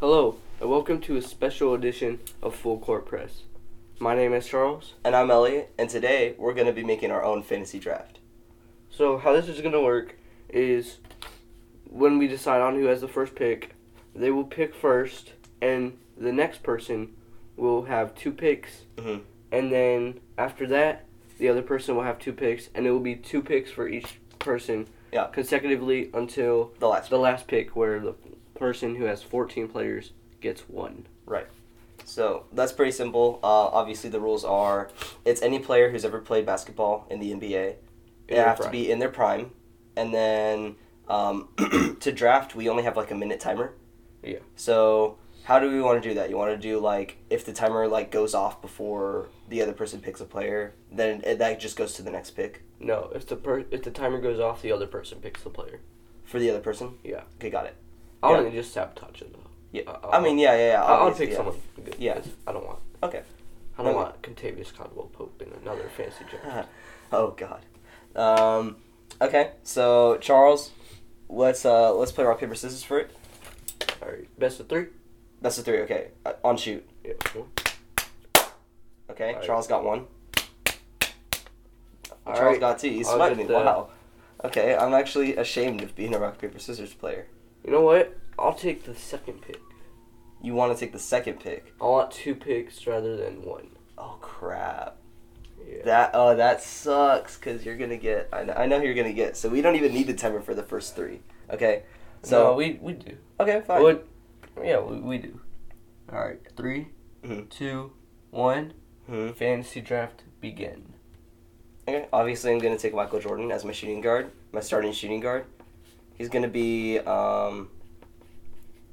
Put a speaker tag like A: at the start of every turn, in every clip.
A: Hello, and welcome to a special edition of Full Court Press. My name is Charles.
B: And I'm Elliot, and today we're going to be making our own fantasy draft.
A: So, how this is going to work is when we decide on who has the first pick, they will pick first, and the next person will have two picks,
B: Mhm.
A: and then after that, the other person will have two picks, and it will be two picks for each person
B: Yeah.
A: consecutively until
B: The last
A: the last pick, where the person who has 14 players gets one. Right.
B: So that's pretty simple. Uh, obviously, the rules are it's any player who's ever played basketball in the NBA. They have
A: their
B: to be in their prime. And then um, to draft, we only have like a minute timer.
A: Yeah.
B: So how do we want to do that? You want to do like if the timer like goes off before the other person picks a player, then it, that just goes to the next pick
A: No, if the per- if the timer goes off, the other person picks the player.
B: for the other person.
A: Yeah.
B: Okay, got it.
A: I to just sabotage it though.
B: Yeah.
A: Uh,
B: I mean, yeah, yeah, yeah.
A: I'll, I'll
B: obviously,
A: pick
B: yeah.
A: someone. Good,
B: Yeah.
A: I don't want.
B: Okay.
A: I don't
B: Okay.
A: want Kentavious Caldwell Pope in another fancy draft.
B: oh God. Um, okay, so Charles, let's uh let's play rock paper scissors for it.
A: All right, best of three.
B: Best of three. Okay, uh, on shoot.
A: Yeah.
B: Okay. Charles got one.
A: All
B: Charles
A: right.
B: got two. He's sweating me. Wow. Okay, I'm actually ashamed of being a rock paper scissors player.
A: You know what? I'll take the second pick.
B: You want to take the second pick?
A: I want two picks rather than one.
B: Oh crap.
A: Yeah.
B: That oh that sucks because you're gonna get. I know, I know who you're gonna get. So we don't even need the timer for the first three. Okay. So
A: no, we we do.
B: okay fine.
A: Would yeah, we, we do. All right, 3
B: Mhm.
A: two, one.
B: Mhm.
A: Fantasy draft begin.
B: Okay, obviously I'm gonna take Michael Jordan as my shooting guard, my starting shooting guard. He's gonna be um.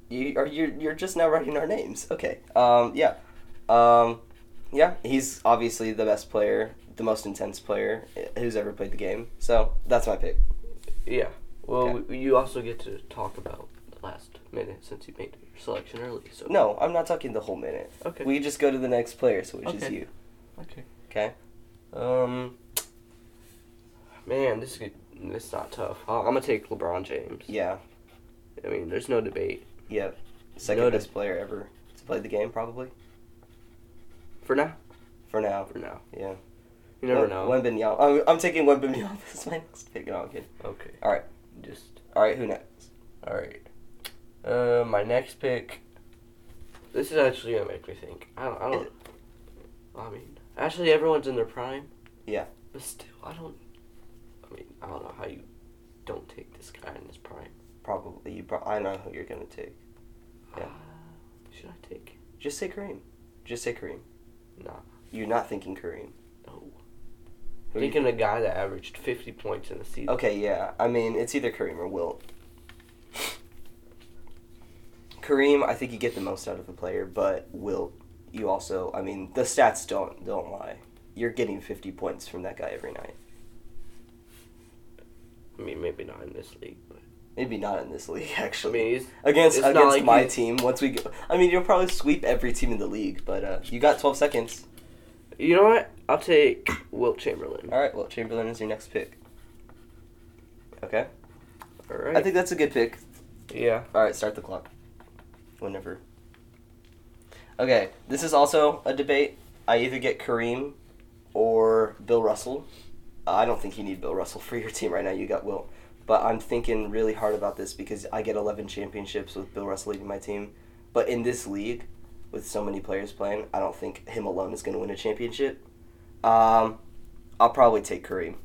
B: You are you're you're just now writing our names. Okay. Um. Yeah. Um. Yeah. He's obviously the best player, the most intense player who's ever played the game. So that's my pick.
A: Yeah. Well,
B: Okay.
A: you also get to talk about the last minute since you made your selection early. So
B: No, I'm not talking the whole minute.
A: Okay.
B: We just go to the next player, so which is you.
A: okay.
B: Okay.
A: Um. Man, this is good. It's not tough. I'm gonna take LeBron James.
B: Yeah.
A: I mean, there's no debate
B: Yeah. Second
A: Noted.
B: best player ever to play the game, probably
A: for now.
B: for now.
A: For now,
B: Yeah.
A: you never know.
B: Wembanyama. I'm, I'm taking Wembanyama as my next pick. No, I'm kidding.
A: okay.
B: All right.
A: Just
B: All right, who next?
A: all right. Uh, my next pick. This is actually gonna make me think. I don't. I don't. I mean, actually, everyone's in their prime.
B: Yeah.
A: But still, I don't. I mean, I don't know how you don't take this guy in his prime.
B: Probably you. Pro- I know who you're gonna take. Yeah.
A: Uh, should I take?
B: Just say Kareem. Just say Kareem.
A: Nah.
B: You're not thinking Kareem.
A: No.
B: Who
A: Thinking a guy that averaged 50 points in a season.
B: Okay, yeah. I mean, it's either Kareem or Wilt. Kareem, I think you get the most out of a player, but Wilt, you also. I mean, the stats don't don't lie. You're getting 50 points from that guy every night.
A: I mean, maybe not in this league, but
B: Maybe not in this league,
A: I
B: actually.
A: mean, he's
B: against
A: it's
B: against
A: like
B: my
A: you-
B: team, once we go, I mean, you'll probably sweep every team in the league, but uh, you got 12 seconds.
A: you know what? I'll take Wilt Chamberlain.
B: All right, well, Chamberlain is your next pick. Okay,
A: All right.
B: I think that's a good pick.
A: yeah.
B: All right, start the clock. Whenever. Okay, this is also a debate. I either get Kareem or Bill Russell. I don't think you need Bill Russell for your team right now. You got Wilt. But I'm thinking really hard about this because I get 11 championships with Bill Russell leading my team. But in this league, with so many players playing, I don't think him alone is going to win a championship. Um, I'll probably take Kareem.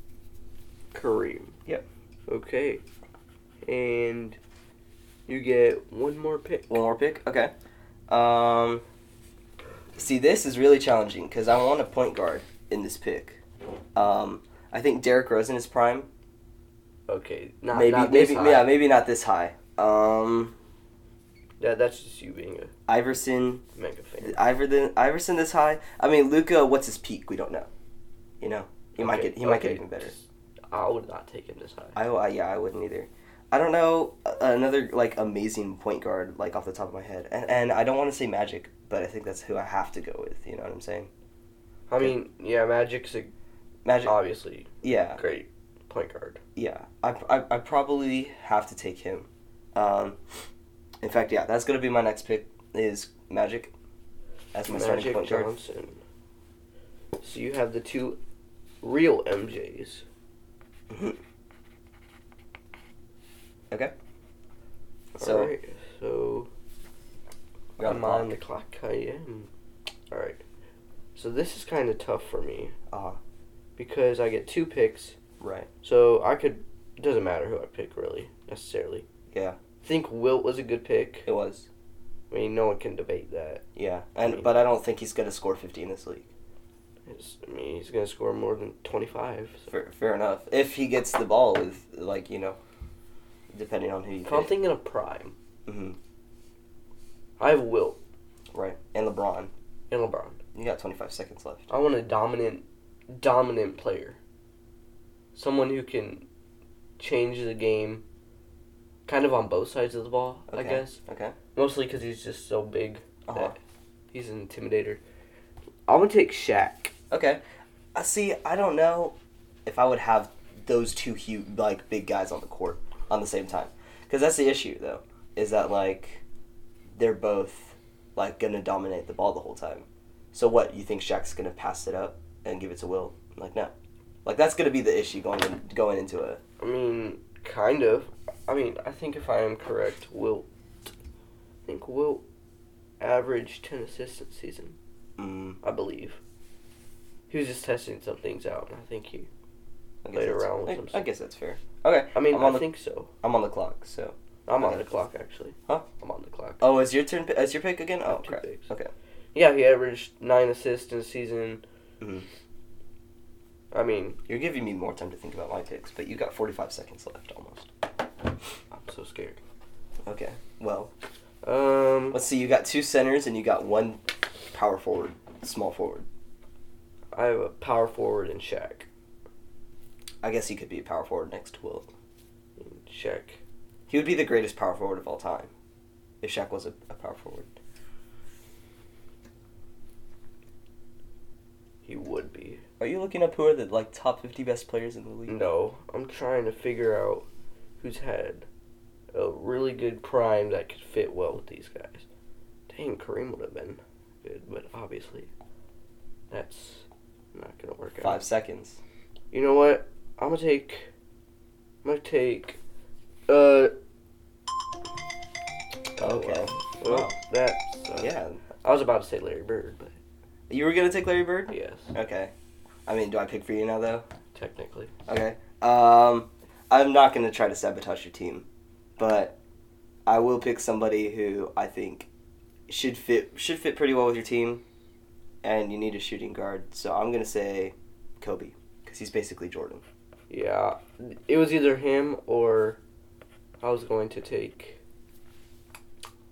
A: Kareem.
B: Yep.
A: Okay. And you get one more pick.
B: One more pick? Okay. Um, see, this is really challenging because I want a point guard in this pick. Um, I think Derrick Rose in his prime.
A: Okay. Not,
B: maybe,
A: not this
B: maybe,
A: high.
B: yeah, maybe not this high. Um,
A: Yeah, that's just you being a
B: Iverson,
A: mega fan.
B: Iverson, Iverson this high. I mean, Luka. What's his peak? We don't know. You know, he might get he might get even better.
A: I would not take him this high.
B: I, I yeah, I wouldn't either. I don't know another like amazing point guard like off the top of my head, and and I don't want to say Magic, but I think that's who I have to go with. You know what I'm saying?
A: I mean, yeah, Magic's a,
B: Magic.
A: obviously
B: Yeah,
A: great point guard.
B: yeah. I, I, I probably have to take him. Um, In fact, yeah, that's gonna be my next pick. Is Magic as my starting
A: Magic
B: point guard.
A: Johnson. So you have the two real MJs.
B: Mhm. Okay. So
A: Alright, so
B: we're on
A: I'm
B: the
A: on
B: clock.
A: the clock. I am. Alright. So this is kind of tough for me
B: Uh-huh.
A: Because I get two picks.
B: Right.
A: So I could. It doesn't matter who I pick really necessarily.
B: Yeah.
A: I think Wilt was a good pick.
B: It was.
A: I mean, no one can debate that.
B: Yeah. And
A: mean-
B: but I don't think he's gonna score fifty in this league.
A: I mean, he's gonna score more than twenty five. So.
B: Fair, fair enough. If he gets the ball with like you know, depending on who you
A: I'm thinking of prime,
B: hmm
A: I have Wilt
B: Right. And LeBron.
A: and LeBron.
B: You got twenty five seconds left.
A: I want a dominant, dominant player. Someone who can change the game, kind of on both sides of the ball. I guess
B: Okay.
A: mostly because he's just so big
B: Uh-huh.
A: that he's an intimidator. I'm gonna take Shaq.
B: Okay. I see. I don't know if I would have those two huge, like big guys on the court on the same time, because that's the issue though. Is that like they're both like gonna dominate the ball the whole time. So what you think Shaq's gonna pass it up and give it to Wilt? Like no, like that's gonna be the issue going in, going into it.
A: I mean, kind of. I mean, I think if I am correct, Wilt. I think Wilt averaged ten assists this season.
B: Mm,
A: I believe. He was just testing some things out, and I think he.
B: I
A: Played around with
B: I. I guess that's fair. Okay.
A: I mean,
B: I'm
A: i
B: the
A: think so.
B: I'm on the clock. So
A: I'm on the clock actually.
B: Huh?
A: I'm on the clock.
B: oh, is your turn? Is your pick again? Oh crap.
A: picks.
B: Okay.
A: Yeah, he averaged nine assists in a season.
B: Mhm.
A: I mean,
B: You're giving me more time to think about my picks, but you got 45 seconds left almost.
A: I'm so scared.
B: Okay. Well,
A: Um,
B: let's see. You got two centers and you got one power forward, small forward.
A: I have a power forward in Shaq.
B: I guess he could be a power forward next to Wilt.
A: Shaq.
B: He would be the greatest power forward of all time if Shaq was a, a power forward.
A: Would be.
B: Are you looking up who are the like top 50 best players in the league?
A: No, I'm trying to figure out who's had a really good prime that could fit well with these guys. Dang, Kareem would have been good, but obviously that's not gonna work out.
B: Five seconds.
A: You know what? I'm gonna take. I'm gonna take. Uh.
B: Okay.
A: Well,
B: Wow.
A: that. sucks.
B: Yeah.
A: I was about to say Larry Bird, but
B: You were gonna take Larry Bird?
A: yes,
B: Okay. I mean, do I pick for you now though?
A: technically.
B: Okay. Um, I'm not gonna try to sabotage your team, but I will pick somebody who I think should fit should fit pretty well with your team, and you need a shooting guard. So I'm gonna say Kobe because he's basically Jordan.
A: Yeah, it was either him or I was going to take.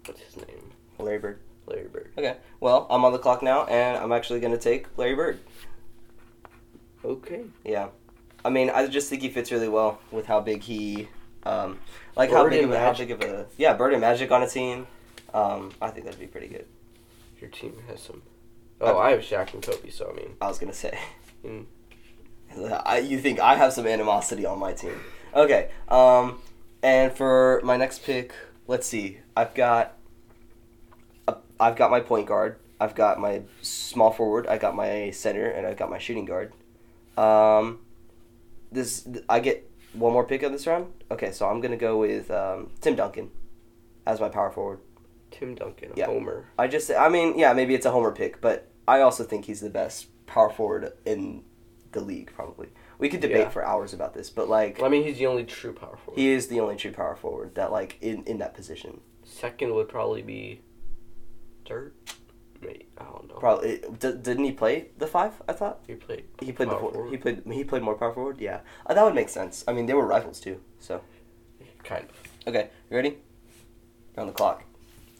A: What's his name?
B: Larry Bird.
A: Larry Bird.
B: Okay. Well, I'm on the clock now, and I'm actually gonna take Larry Bird.
A: Okay.
B: Yeah. I mean, I just think he fits really well with how big he, um, like how big of a, how big of a yeah, Bird and Magic on a team. Um, I think that'd be pretty good.
A: Your team has some. Oh, I have Shaq and Kobe, so I mean,
B: I was gonna say.
A: Mm.
B: I, you think I have some animosity on my team? Okay. Um, and for my next pick, let's see. I've got. I've got my point guard. I've got my small forward. I got my center, and I've got my shooting guard. Um, this I get one more pick of this round. Okay, so I'm gonna go with um, Tim Duncan as my power forward.
A: Tim Duncan,
B: Yeah.
A: Homer.
B: I just, I mean, yeah, maybe it's a homer pick, but I also think he's the best power forward in the league. Probably, we could debate
A: Yeah.
B: for hours about this, but like,
A: I mean, he's the only true power forward.
B: he is the only true power forward that like in in that position.
A: Second would probably be Dirk. Maybe I don't know.
B: Probably d- didn't he play the five? I thought
A: He played.
B: he played the four,
A: forward.
B: he played he played more power forward. Yeah, uh, that would make sense. I mean, they were rivals too. So
A: Kind of.
B: okay, you ready? You're on the clock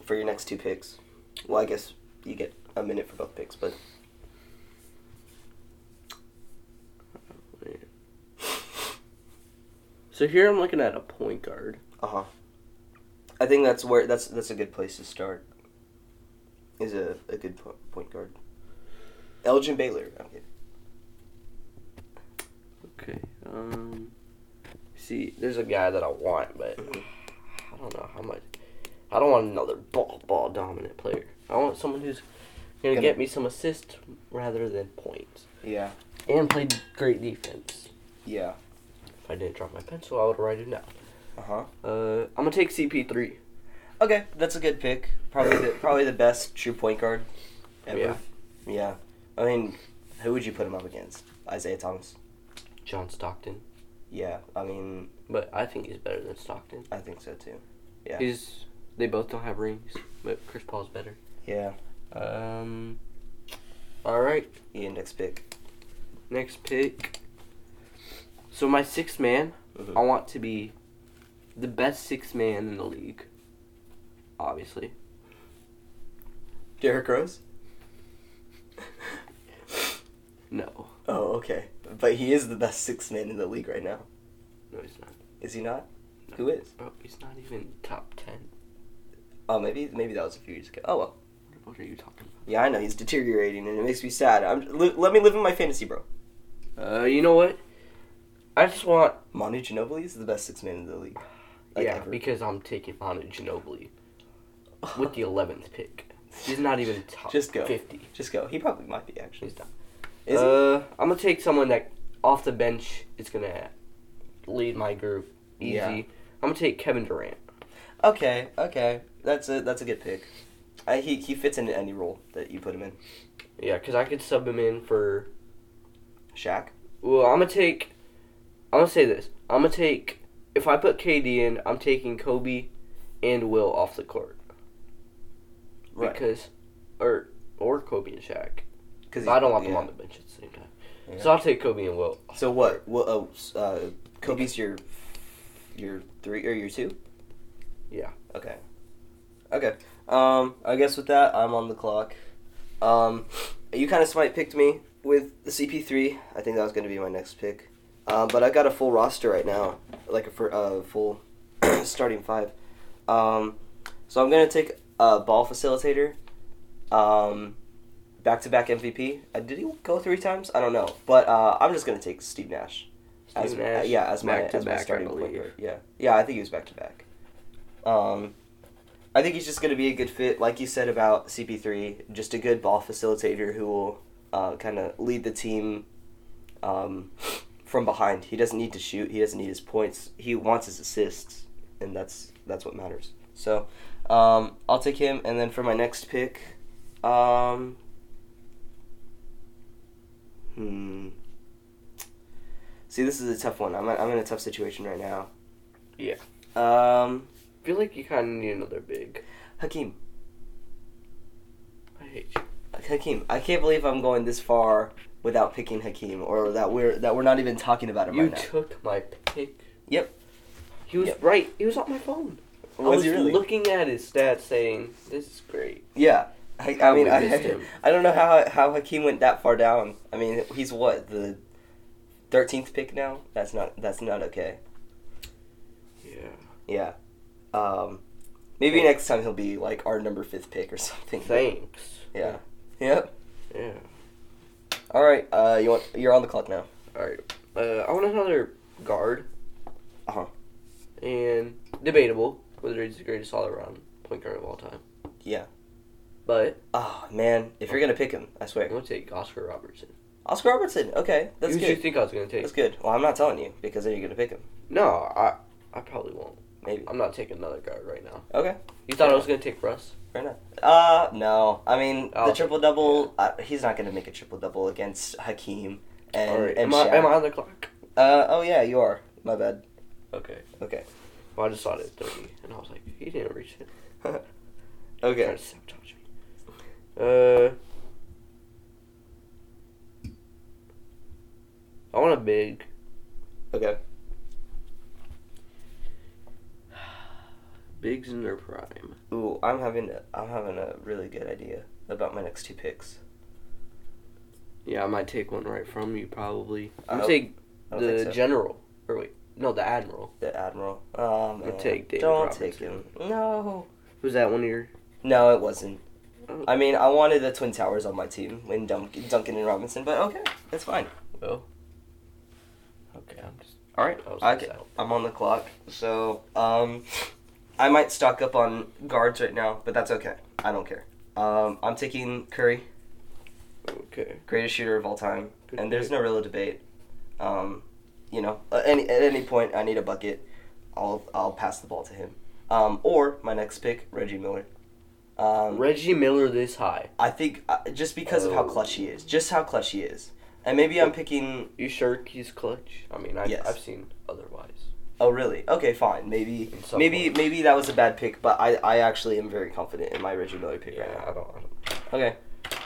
B: for your next two picks. Well, I guess you get a minute for both picks, but
A: So here I'm looking at a point guard.
B: Uh huh. I think that's where that's that's a good place to start. Is a, a good po- point guard. Elgin Baylor. I'm kidding.
A: Okay. Um. See, there's a guy that I want, but. I don't know how much. I don't want another ball ball dominant player. I want someone who's gonna,
B: Gonna-
A: get me some assists rather than points
B: Yeah.
A: and played great defense.
B: Yeah.
A: If I didn't drop my pencil, I would write it down.
B: Uh huh.
A: Uh, I'm gonna take CP3.
B: Okay, that's a good pick. Probably the probably the best true point guard ever.
A: Yeah.
B: Yeah. I mean, who would you put him up against? Isaiah Thomas.
A: John Stockton,
B: Yeah. I mean,
A: but I think he's better than Stockton.
B: I think so too. Yeah.
A: He's they both don't have rings, but Chris Paul's better.
B: Yeah.
A: Um. All right,
B: Yeah, next pick.
A: next pick. So my sixth man,
B: Mhm.
A: I want to be the best sixth man in the league. Obviously,
B: Derrick Rose.
A: no,
B: Oh, okay. But he is the best six man in the league right now.
A: no, he's not.
B: Is he not? Who is?
A: Bro, he's not even top ten.
B: Oh, maybe maybe that was a few years ago. Oh well.
A: What are you talking about?
B: Yeah, I know he's deteriorating, and it makes me sad. I'm, li- let me live in my fantasy, bro.
A: Uh, you know what? I just want
B: Manu Ginobili is the best six man in the league. Like,
A: yeah,
B: ever.
A: because I'm taking Manu Ginobili with the eleventh pick. He's not even top
B: Just go.
A: fifty.
B: Just go. He probably might be actually.
A: He's not.
B: Is
A: uh, I'm gonna take someone that off the bench is gonna lead my group easy.
B: Yeah.
A: I'm gonna take Kevin Durant.
B: Okay, okay. That's a that's a good pick. I, he he fits into any role that you put him in.
A: Yeah, because I could sub him in for.
B: Shaq.
A: Well, I'm gonna take. I'm gonna say this. I'm gonna take. If I put KD in, I'm taking Kobe and Wilt off the court
B: Right.
A: because, or or Kobe and Shaq.
B: Because
A: I don't want them on the bench at the same time.
B: Yeah.
A: So I'll take Kobe and Wilt.
B: So what? Well, oh, uh, Kobe's your your three or your two?
A: Yeah.
B: Okay. Okay. Um, I guess with that, I'm on the clock. Um, you kind of smite picked me with the CP3. I think that was going to be my next pick. Um, but I've got a full roster right now, like a for, uh, full starting five. Um, so I'm going to take a ball facilitator. Um, back to back MVP. Uh, did he go three times? I don't know, but uh, I'm just going to take Steve Nash. as,
A: Steve Nash,
B: uh, yeah, as my as my starting point guard. Yeah, yeah, I think he was back to back. Um, I think he's just going to be a good fit, like you said about CP3, just a good ball facilitator who will uh, kind of lead the team um, from behind. He doesn't need to shoot. He doesn't need his points. He wants his assists, and that's that's what matters. So um, I'll take him, and then for my next pick, um, hmm. See, this is a tough one. I'm I'm in a tough situation right now.
A: Yeah.
B: Um,
A: I feel like you kind of need another big.
B: Hakeem.
A: I hate you.
B: Hakeem. I can't believe I'm going this far without picking Hakeem, or that we're that we're not even talking about him
A: You
B: right now.
A: You took my pick.
B: Yep.
A: He was
B: Yep.
A: right. He was on my phone. I
B: Was
A: was
B: he really?
A: looking at his stats, saying, "This is great."
B: Yeah. I, I mean, I. I don't know how how Hakeem went that far down. I mean, he's what the thirteenth pick now. That's not that's not okay.
A: Yeah.
B: Yeah. Um, maybe
A: Yeah.
B: next time he'll be like our number fifth pick or something.
A: Thanks.
B: Yeah. Yep.
A: Yeah.
B: All right. Uh, you want you're on the clock now.
A: All right. Uh, I want another guard.
B: Uh-huh.
A: And debatable whether he's the greatest all-around point guard of all time.
B: Yeah.
A: But
B: Oh man, if you're gonna pick him, I swear.
A: I'm gonna take Oscar Robertson.
B: Oscar Robertson. Okay, that's
A: Who do you
B: good.
A: think I was gonna take?
B: That's good. Well, I'm not telling you because then you're gonna pick him.
A: No, I I probably won't.
B: Maybe.
A: I'm not taking another guard right now.
B: Okay.
A: You thought I was gonna take Russ?
B: Fair enough. Uh, no. I mean, the
A: Oh.
B: triple double. Uh, he's not gonna make a triple double against Hakeem and
A: All right.
B: and
A: Am I, am I on the clock?
B: Uh, oh yeah, you are. My bad.
A: Okay.
B: Okay.
A: Well, I just saw it at 30, and I was like, he didn't reach it.
B: Okay.
A: Trying to sabotage me. Uh, I want a big.
B: Okay.
A: Bigs in their prime.
B: Ooh, I'm having I'm having a really good idea about my next two picks.
A: Yeah, I might take one right from you, probably. Gonna take the
B: so.
A: general. Or wait, no, the admiral.
B: The admiral. Oh
A: take David
B: Don't take him. No.
A: Was that one of your?
B: No, it wasn't. I mean, I wanted the Twin Towers on my team when Duncan, Duncan and Robinson, but okay, that's fine.
A: Well. Okay, I'm just.
B: All right,
A: I was
B: I
A: just
B: get-
A: out.
B: I'm on the clock. So, um, I might stock up on guards right now, but that's okay. I don't care. Um, I'm taking Curry,
A: Okay.
B: greatest shooter of all time,
A: Good
B: and there's no real debate. Um, you know, at any at any point I need a bucket, I'll I'll pass the ball to him. Um, or my next pick, Reggie Miller. Um,
A: Reggie Miller this high.
B: I think uh, just because of how
A: Oh.
B: clutch he is, just how clutch he is, and maybe I'm picking.
A: You sure he's clutch? I mean, I,
B: Yes.
A: I've seen otherwise.
B: Oh really? Okay, fine. Maybe maybe
A: points.
B: maybe that was a bad pick, but I I actually am very confident in my Reggie Miller pick
A: Yeah,
B: right now.
A: I don't, I don't.
B: Okay,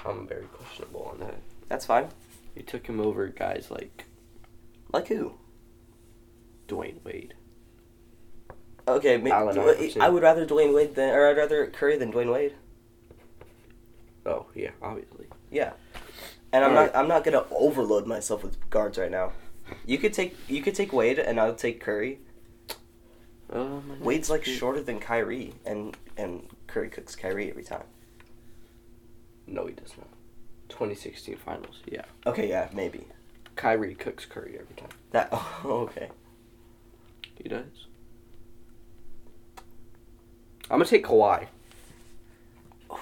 A: I'm very questionable on that.
B: that's fine.
A: You took him over guys like
B: Like who?
A: Dwyane Wade.
B: Okay, ma-
A: Allen Iverson.
B: I would rather Dwyane Wade than, or I'd rather Curry than Dwyane Wade.
A: Oh yeah, obviously.
B: Yeah, and I'm
A: Alright.
B: not I'm not gonna overload myself with guards right now. You could take you could take Wade and I'll take Curry.
A: Um,
B: Wade's like shorter than Kyrie, and and Curry cooks Kyrie every time.
A: No, he does not. 2016 Finals. Yeah.
B: Okay, yeah, maybe
A: Kyrie cooks Curry every time.
B: that. Oh, okay.
A: He does. I'm gonna take Kawhi.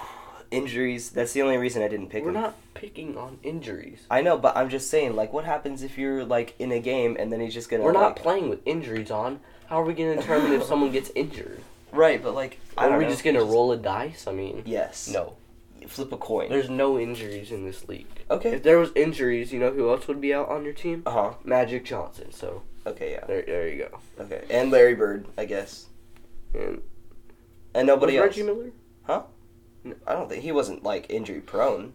B: Injuries. That's the only reason I didn't pick
A: We're
B: him.
A: not picking on injuries.
B: I know, but I'm just saying, like, what happens if you're like in a game and then he's just gonna?
A: We're not
B: like-
A: playing with injuries on. How are we gonna determine if someone gets injured?
B: right, but like, I
A: Are
B: don't
A: we
B: know.
A: just gonna roll a dice? I mean,
B: Yes.
A: no.
B: Flip a coin.
A: There's no injuries in this league.
B: Okay.
A: If there was injuries, you know who else would be out on your team?
B: Uh huh.
A: Magic Johnson. So
B: Okay. Yeah.
A: there, there you go.
B: Okay. And Larry Bird, I guess.
A: And
B: And nobody else.
A: Reggie Miller? Huh?
B: I don't think he wasn't like injury prone.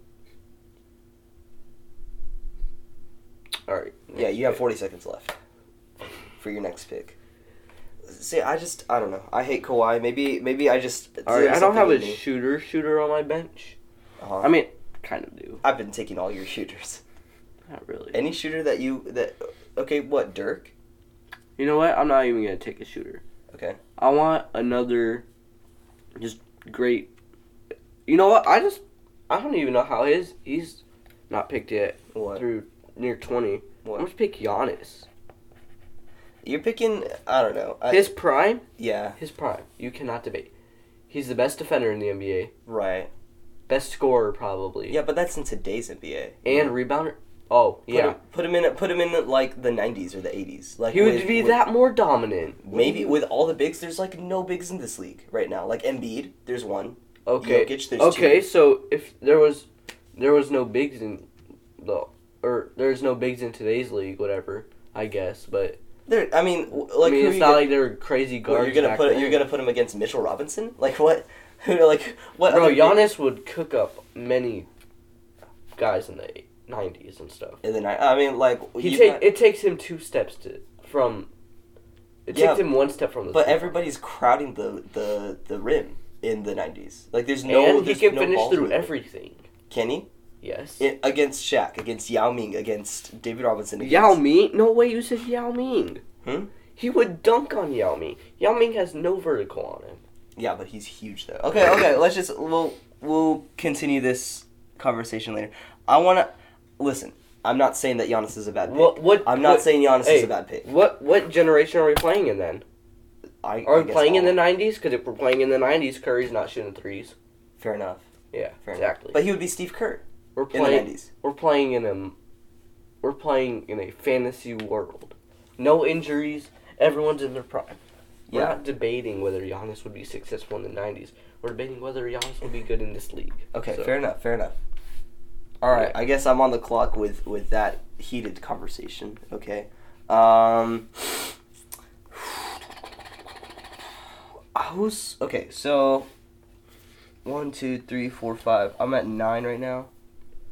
A: All right.
B: Yeah, you have 40 seconds left for your next pick. See, I just I don't know. I hate Kawhi. Maybe maybe I just
A: All right. I don't have a
B: me.
A: shooter shooter on my bench.
B: Uh-huh.
A: I mean, kind of do.
B: I've been taking all your shooters.
A: Not really.
B: Any shooter that you that okay, what Dirk?
A: You know what? I'm not even gonna take a shooter.
B: Okay.
A: I want another, just great. You know what? I just I don't even know how his he's not picked yet
B: What?
A: through near twenty.
B: What?
A: I'm gonna pick Giannis.
B: You're picking. I don't know. I,
A: His prime,
B: yeah.
A: his prime. You cannot debate. He's the best defender in the NBA,
B: Right.
A: Best scorer probably,
B: Yeah, but that's in today's NBA.
A: and rebounder. Oh
B: Put
A: yeah,
B: Him, put him in. Put him in like the '90s or the '80s. Like
A: he would
B: with-
A: be
B: with-
A: that more dominant.
B: Maybe with all the bigs, there's like no bigs in this league right now. Like Embiid, there's one.
A: Okay.
B: Jokic, there's
A: okay,
B: two.
A: so if there was there was no bigs in the or there's no bigs in today's league, whatever, I guess, but
B: There. I mean, like
A: I mean it's not
B: gonna-
A: like they're crazy guards.
B: you're gonna put.
A: then.
B: You're gonna put him against Mitchell Robinson. Like what? Like what?
A: Bro,
B: big-
A: Giannis would cook up many guys in the nineties and stuff.
B: In the night. I mean, like
A: He take
B: got-
A: it takes him two steps to from it
B: Yeah,
A: takes him one step from the
B: But everybody's crowding the the the rim in the '90s. Like there's no.
A: and he can
B: no
A: finish through everything.
B: Can he?
A: Yes.
B: It, against Shaq, against Yao Ming, against David Robinson. Against,
A: Yao Ming? No way you said Yao Ming.
B: Hmm?
A: He would dunk on Yao Ming. Yao Ming has no vertical on him.
B: Yeah, but he's huge though. Okay, okay. Let's just we'll we'll continue this conversation later. I want to listen. I'm not saying that Giannis is a bad pick.
A: What what
B: I'm not
A: what,
B: saying Giannis
A: hey,
B: is a bad pick.
A: What what generation are we playing in then?
B: I,
A: Are we playing in the nineties? Because if we're playing in the nineties, Curry's not shooting threes.
B: Fair enough.
A: Yeah,
B: Fair
A: exactly.
B: enough. But he would be Steve Kerr
A: we're
B: in the
A: playing.
B: '90s.
A: We're playing in a. We're playing in a fantasy world. No injuries. Everyone's in their prime. We're
B: Yeah.
A: not debating whether Giannis would be successful in the nineties. We're debating whether Giannis would be good in this league.
B: Okay,
A: So-
B: fair enough. Fair enough. All right,
A: Yeah.
B: I guess I'm on the clock with with that heated conversation. Okay. Um. Who's okay? So. One, two, three, four, five. I'm at nine right now.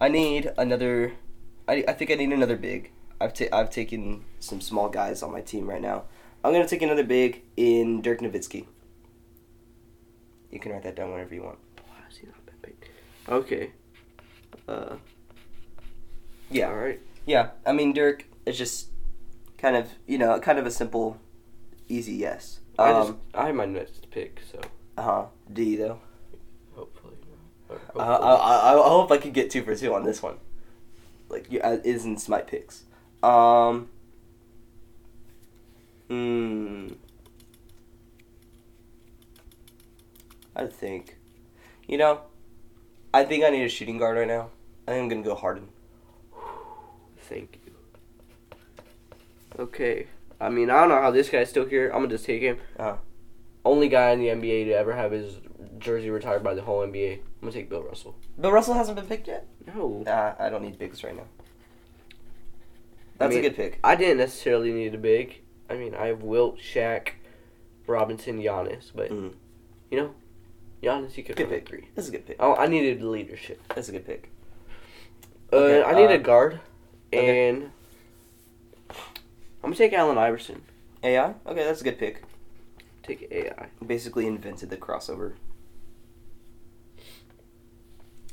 B: I need another. I, I think I need another big. I've ta- I've taken some small guys on my team right now. I'm gonna take another big in Dirk Nowitzki. You can write that down whenever you want.
A: Why he not picked? Okay. Uh.
B: Yeah.
A: All right.
B: Yeah, I mean Dirk is just kind of you know kind of a simple, easy yes.
A: I just
B: Um,
A: I have my next pick, so
B: uh huh. Do you though?
A: hopefully. Or
B: Uh, I. I, I hope I could get two for two on this one. Like you, uh, isn't my picks. Um. Hmm. I think. You know, I think I need a shooting guard right now. I think I'm gonna go Harden.
A: Thank you. Okay. I mean, I don't know how this guy's still here. I'm gonna just take him.
B: Uh-huh.
A: Only guy in the NBA to ever have his jersey retired by the whole NBA. I'm gonna take Bill Russell.
B: Bill Russell hasn't been picked yet.
A: No.
B: Nah, I don't need bigs right now. That's
A: mean-
B: a good pick.
A: I didn't necessarily need a big. I mean, I have Wilt, Shaq, Robinson, Giannis, but
B: Mhm.
A: you know, Giannis, you could
B: Good pick.
A: three.
B: That's a good pick.
A: Oh, I needed leadership.
B: That's a good pick.
A: Uh,
B: Okay,
A: I need
B: uh,
A: a guard,
B: okay.
A: and I'm gonna take Allen Iverson.
B: AI. Okay, that's a good pick.
A: Take AI.
B: Basically invented the crossover.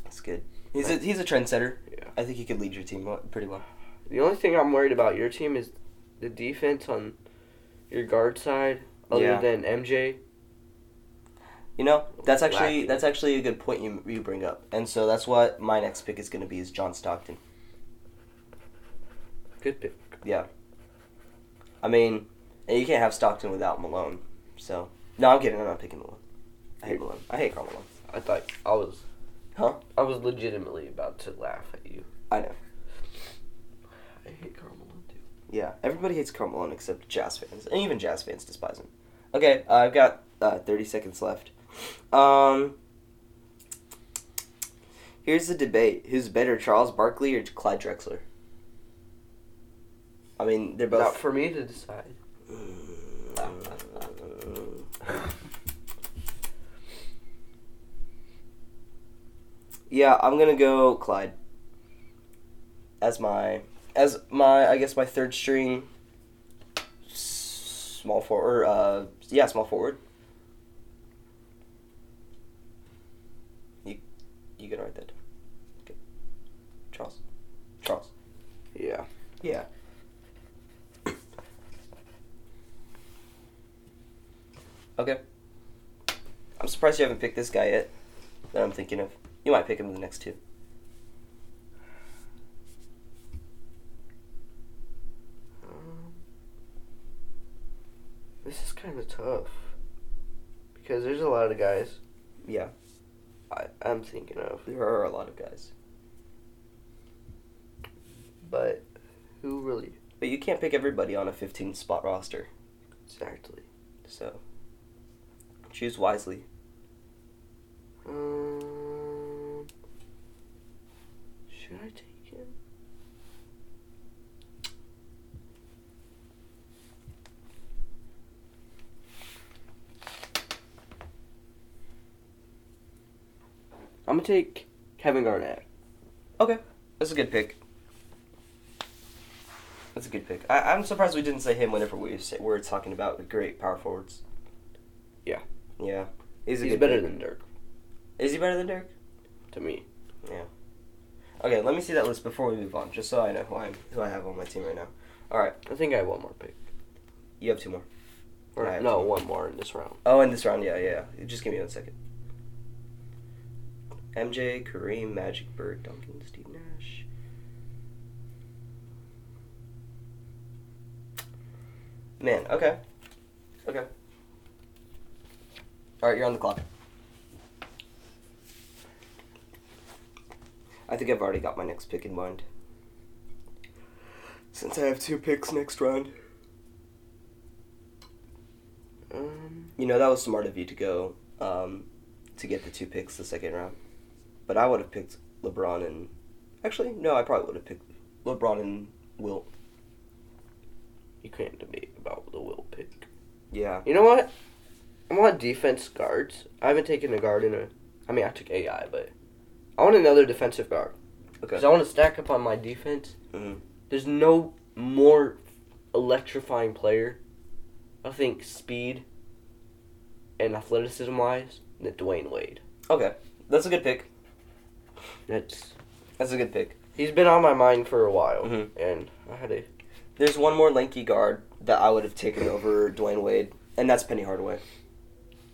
B: That's good. He's a he's a trendsetter.
A: Yeah.
B: I think he could lead your team pretty well.
A: The only thing I'm worried about your team is the defense on your guard side, other
B: Yeah.
A: than MJ.
B: You know, that's actually that's actually a good point you you bring up, and so that's what my next pick is going to be is John Stockton.
A: Good pick.
B: Yeah. I mean, and you can't have Stockton without Malone. So no, I'm kidding. I'm not picking Malone. I hate Malone. I hate Karl Malone.
A: I thought I was.
B: Huh?
A: I was legitimately about to laugh at you.
B: I know.
A: I hate too.
B: Yeah, everybody hates Karl Malone except Jazz fans, and even Jazz fans despise him. Okay, uh, I've got uh, 30 seconds left. Um, here's the debate: Who's better, Charles Barkley or Clyde Drexler? I mean, they're both
A: Not
B: both.
A: for me to decide.
B: yeah, I'm gonna go Clyde as my as my I guess my third string small forward. Uh, yeah, small forward. You you gonna write that? down? Okay. Charles. Charles.
A: Yeah.
B: Yeah. okay. I'm surprised you haven't picked this guy yet. That I'm thinking of. You might pick him in the next two.
A: Um, this is kind of tough because there's a lot of guys
B: Yeah,
A: I, I'm thinking of,
B: there are a lot of guys,
A: but who really
B: but you can't pick everybody on a 15 spot roster.
A: exactly?
B: So choose wisely.
A: Um, should I take him? I'm gonna take Kevin Garnett.
B: Okay, that's a good pick. That's a good pick. I, I'm surprised we didn't say him whenever we say, were talking about the great power forwards.
A: Yeah.
B: Yeah. He's,
A: He's better
B: pick.
A: than Dirk
B: Is he better than Dirk?
A: to me. Yeah.
B: Okay, let me see that list before we move on, just so I know who I am, who I have on my team right now. All right,
A: I think I have one more pick.
B: you have two more.
A: Or, no, one more in this round.
B: Oh, in this round, yeah. yeah. Just give me one second. MJ, Kareem, Magic, Bird, Duncan, Steve Nash. Man, okay. Okay. Alright, you're on the clock. I think I've already got my next pick in mind. Since I have two picks next round.
A: Um,
B: You know, that was smart of you to go um, to get the two picks the second round. But I would have picked LeBron and. Actually, no, I probably would have picked LeBron and Wilt.
A: you can't debate about the Wilt pick.
B: Yeah.
A: You know what? I want defense guards. I haven't taken a guard in a. I mean, I took AI, but I want another defensive guard
B: Okay.
A: because I want to stack up on my defense.
B: Mhm.
A: There's no more electrifying player. I think speed and athleticism wise than Dwyane Wade.
B: Okay. That's a good pick.
A: That's
B: That's a good pick.
A: he's been on my mind for a while,
B: Mhm.
A: and I had a
B: There's one more lanky guard that I would have taken over Dwyane Wade, and that's Penny Hardaway.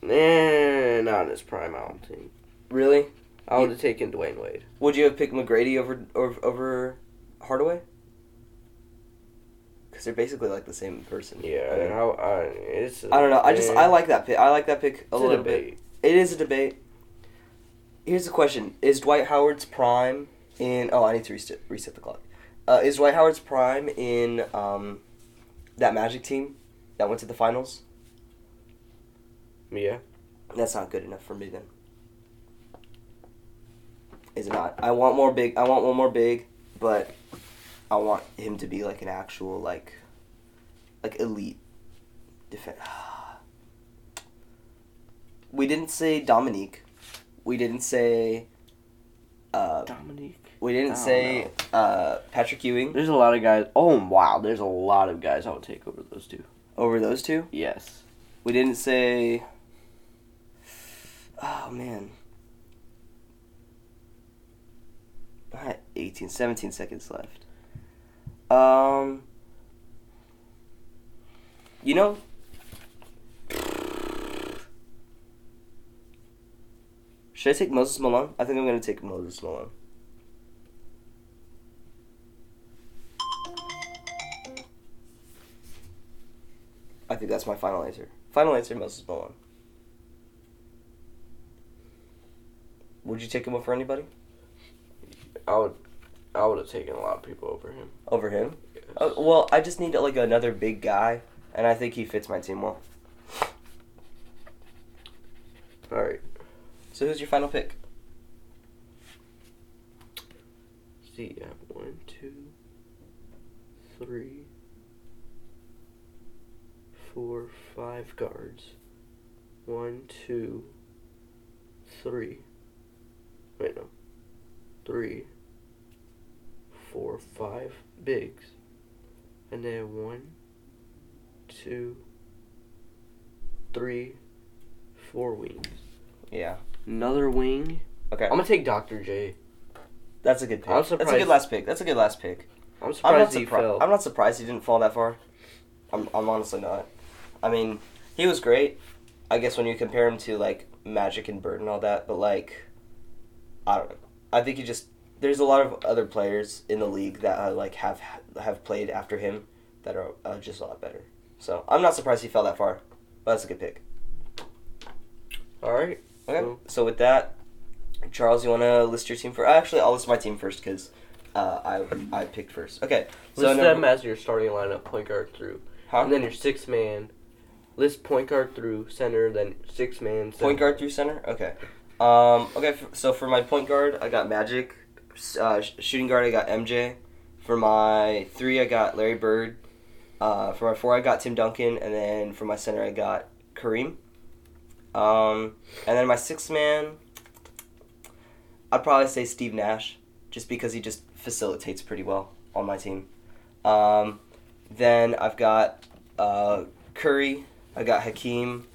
A: eh, not in his prime. I don't think
B: Really?
A: I would have taken Dwyane Wade.
B: Would you have picked McGrady over over, over Hardaway? Because they're basically like the same person.
A: Yeah,
B: I
A: I it's.
B: I don't know. I just
A: eh,
B: I like that pick. I like that pick a little
A: debate.
B: bit. It is a debate. Here's the question: Is Dwight Howard's prime in? Oh, I need to reset, reset the clock. Uh, is Dwight Howard's prime in um, that Magic team that went to the finals?
A: Yeah.
B: That's not good enough for me then. Is it not? I want more big. I want one more big, but I want him to be like an actual like, like elite defense. We didn't say Dominique. We didn't say. Uh,
A: Dominique.
B: we didn't say uh, Patrick Ewing
A: There's a lot of guys. Oh wow, there's a lot of guys I would take over those two.
B: over those two.
A: Yes.
B: We didn't say. Oh man. I had 18, 17 seconds left. Um. You know. Should I take Moses Malone? I think I'm gonna take Moses Malone. I think that's my final answer. Final answer, Moses Malone. Would you take him over anybody?
A: I would. I would have taken a lot of people over him.
B: Over him? Uh, well, I just need like another big guy, and I think he fits my team well.
A: All right.
B: So who's your final pick?
A: See, I have one, two, three, four, five guards. One, two, three. Wait, no. Three, four, five bigs. And then one, two, three, four wings.
B: Yeah.
A: Another wing.
B: Okay.
A: I'm gonna take Dr. J.
B: That's a good pick.
A: I'm
B: That's a good last pick. That's a good last pick.
A: I'm
B: I'm
A: surprised
B: not
A: he
B: surprised.
A: fell.
B: I'm not surprised he didn't fall that far. I'm. I'm honestly not. I mean, he was great. I guess when you compare him to like Magic and Bird and all that, but like, I don't know. I think he just. There's a lot of other players in the league that uh, like have have played after him that are uh, just a lot better. So I'm not surprised he fell that far. But that's a good pick.
A: All right.
B: Okay.
A: Cool.
B: So with that, Charles, you want to list your team for? Actually, I'll list my team first because uh, I I picked first. Okay. So
A: List
B: number-
A: them as your starting lineup, point guard through,
B: Huh?
A: and then your six man. List point guard through center, then six man. Center.
B: Point guard through center. Okay. Um. Okay. f- So for my point guard, I got Magic. Uh, sh- shooting guard, I got MJ. For my three, I got Larry Bird. Uh, for my four, I got Tim Duncan, and then for my center, I got Kareem. Um, and then my sixth man, I'd probably say Steve Nash, just because he just facilitates pretty well on my team. Um, then I've got uh, Curry, I got Hakeem,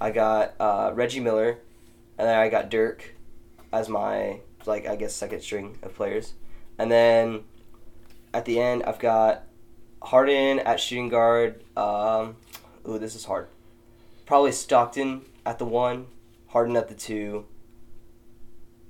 B: I got uh, Reggie Miller, and then I got Dirk as my like I guess second string of players, and then at the end I've got Harden at shooting guard. Um, ooh, this is hard. Probably Stockton at the one, Harden at the two,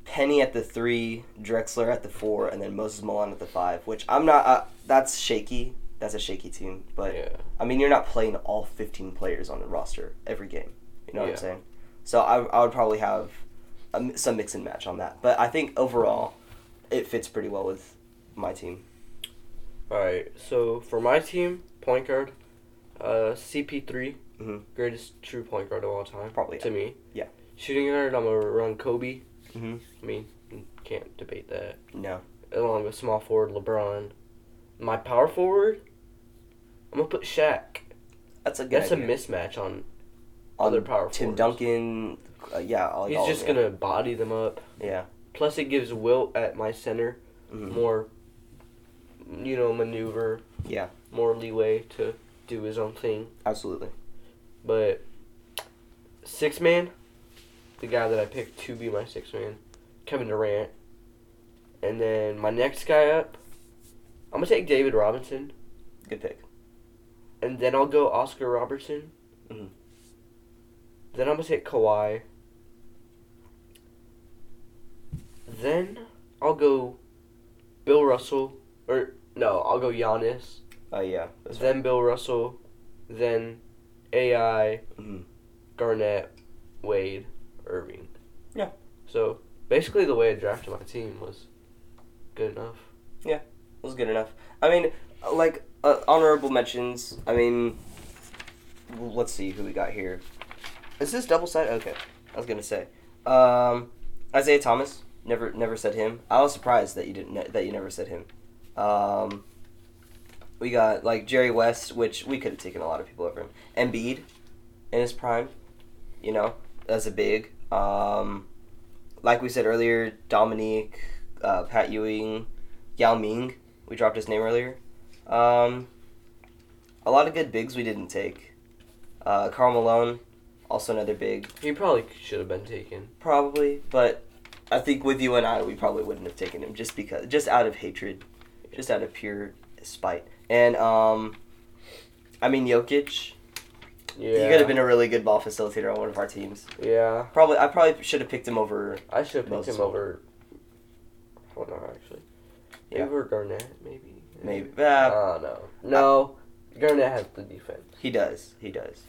B: Penny at the three, Drexler at the four, and then Moses Malone at the five. Which I'm not. Uh, that's shaky. That's a shaky team, but
A: Yeah.
B: I mean, you're not playing all 15 players on the roster every game. You know what
A: Yeah.
B: I'm saying? So I, I would probably have a some mix and match on that. But I think overall, it fits pretty well with my team.
A: All right. So for my team, point guard, uh, CP3,
B: Mhm.
A: greatest true point guard of all time.
B: Probably,
A: to me.
B: yeah.
A: Shooting guard, I'm gonna run Kobe.
B: Mhm.
A: I mean, can't debate that.
B: No.
A: Along with small forward LeBron. My power forward, I'm gonna put Shaq.
B: That's a good
A: That's a mismatch on.
B: On
A: other power
B: Tim
A: forwards.
B: Duncan, uh, yeah. Like
A: He's
B: all
A: just gonna body them up.
B: Yeah.
A: Plus, it gives Wilt at my center
B: Mhm.
A: more, you know, maneuver,
B: Yeah,
A: more leeway to do his own thing.
B: absolutely.
A: But six man, the guy that I picked to be my six man, Kevin Durant. And then my next guy up, I'm gonna take David Robinson,
B: Good pick.
A: and then I'll go Oscar Robertson.
B: Mhm.
A: Then I'm gonna take Kawhi. Then I'll go Bill Russell, or no, I'll go Giannis.
B: Uh, yeah.
A: Then Bill Russell, then AI,
B: Mhm.
A: Garnett, Wade. Irving.
B: Yeah.
A: So basically, the way I drafted my team was good enough.
B: Yeah, it was good enough. I mean, like uh, honorable mentions. I mean, let's see who we got here. Is this double side? Okay, I was gonna say, um, Isaiah Thomas. Never, never said him. I was surprised that you didn't ne- that you never said him. Um, we got like Jerry West, which we could have taken a lot of people over him. Embiid, in his prime, you know, that's a big. Um, like we said earlier, Dominique, uh, Pat Ewing, Yao Ming. We dropped his name earlier. Um, a lot of good bigs we didn't take. Uh, Karl Malone, also another big,
A: He probably should have been taken.
B: probably, but I think with you and I, we probably wouldn't have taken him just because, just out of hatred, just out of pure spite. And um, I mean Jokic,
A: Yeah.
B: he could have been a really good ball facilitator on one of our teams.
A: Yeah.
B: Probably, I probably should have picked him over.
A: I should have picked him over. Hold on, actually.
B: Yeah.
A: Over Garnett, maybe.
B: Maybe,
A: Uh,
B: uh,
A: no. No. Garnett has the defense.
B: He does. He does.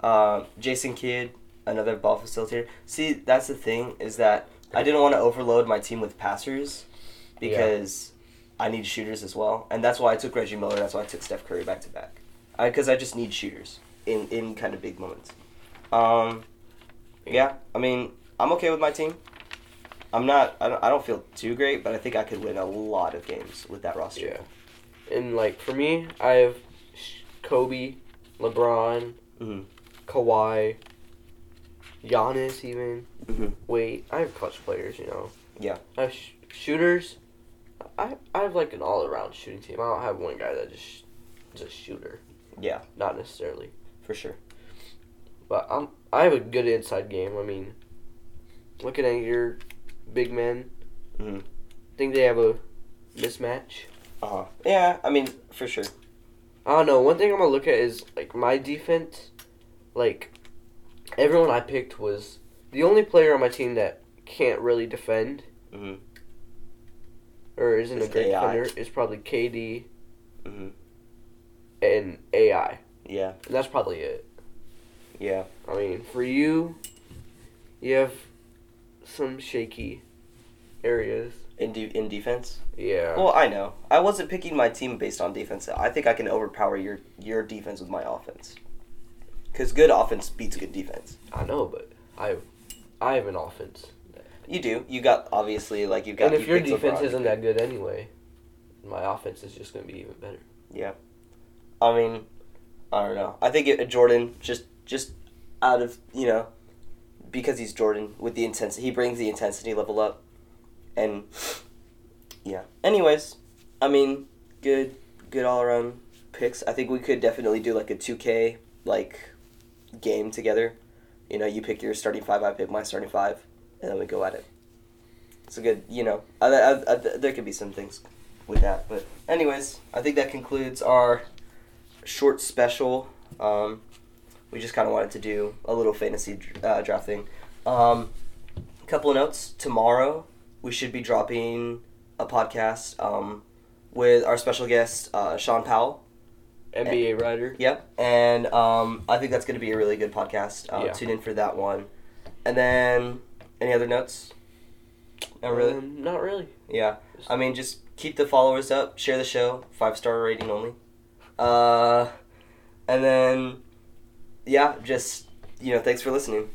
B: Um, Jason Kidd, another ball facilitator. See, that's the thing is that I didn't want to overload my team with passers because I need shooters as well, and that's why I took Reggie Miller. That's why I took Steph Curry back to back, because I, just need shooters in in kind of big moments. Um, yeah, I mean, I'm okay with my team. I'm not. I don't, I don't feel too great, but I think I could win a lot of games with that roster.
A: Yeah. And, like, for me, I have Kobe, LeBron,
B: Mhm.
A: Kawhi, Giannis, even.
B: Mhm.
A: Wait, I have clutch players, you know.
B: Yeah.
A: I have sh- shooters. I, I have, like, an all around shooting team. I don't have one guy that just is a shooter.
B: Yeah.
A: Not necessarily.
B: For sure.
A: But I'm I have a good inside game. I mean, looking at your big men,
B: Mhm.
A: think they have a mismatch.
B: Uh huh. Yeah, I mean, for sure.
A: I don't know. One thing I'm gonna look at is like my defense. Like everyone I picked was the only player on my team that can't really defend
B: Mhm.
A: Or isn't a
B: Is
A: great
B: AI.
A: defender is probably KD
B: Mhm.
A: and AI,
B: Yeah.
A: and that's probably it.
B: Yeah.
A: I mean, for you, you have some shaky areas.
B: In de- in defense.
A: Yeah.
B: Well, I know. I wasn't picking my team based on defense. I think I can overpower your your defense with my offense. Because good offense beats good defense.
A: I know, but I, I have an offense,
B: You do. You got obviously like you've got.
A: and if
B: you
A: your defense isn't that good anyway, my offense is just gonna be even better.
B: Yeah, I mean, I don't know. I think it, Jordan just just out of you know, because he's Jordan with the intensity, he brings the intensity level up, and yeah. Anyways, I mean, good good all around picks. I think we could definitely do like a two K like game together. You know, you pick your starting five, I pick my starting five, and then we go at it. It's a good, you know, I, I, I, there could be some things with that, but anyways, I think that concludes our short special. Um, we just kind of wanted to do a little fantasy uh, drafting. Um, a couple of notes. Tomorrow we should be dropping a podcast um, with our special guest uh, Sean Powell.
A: NBA writer.
B: Yep, and um, I think that's going to be a really good podcast. Uh,
A: Yeah.
B: Tune in for that one. And then any other notes? Not really.
A: Um, not really.
B: Yeah, I mean, just keep the followers up, share the show, five star rating only. Uh, and then, yeah, just you know, thanks for listening.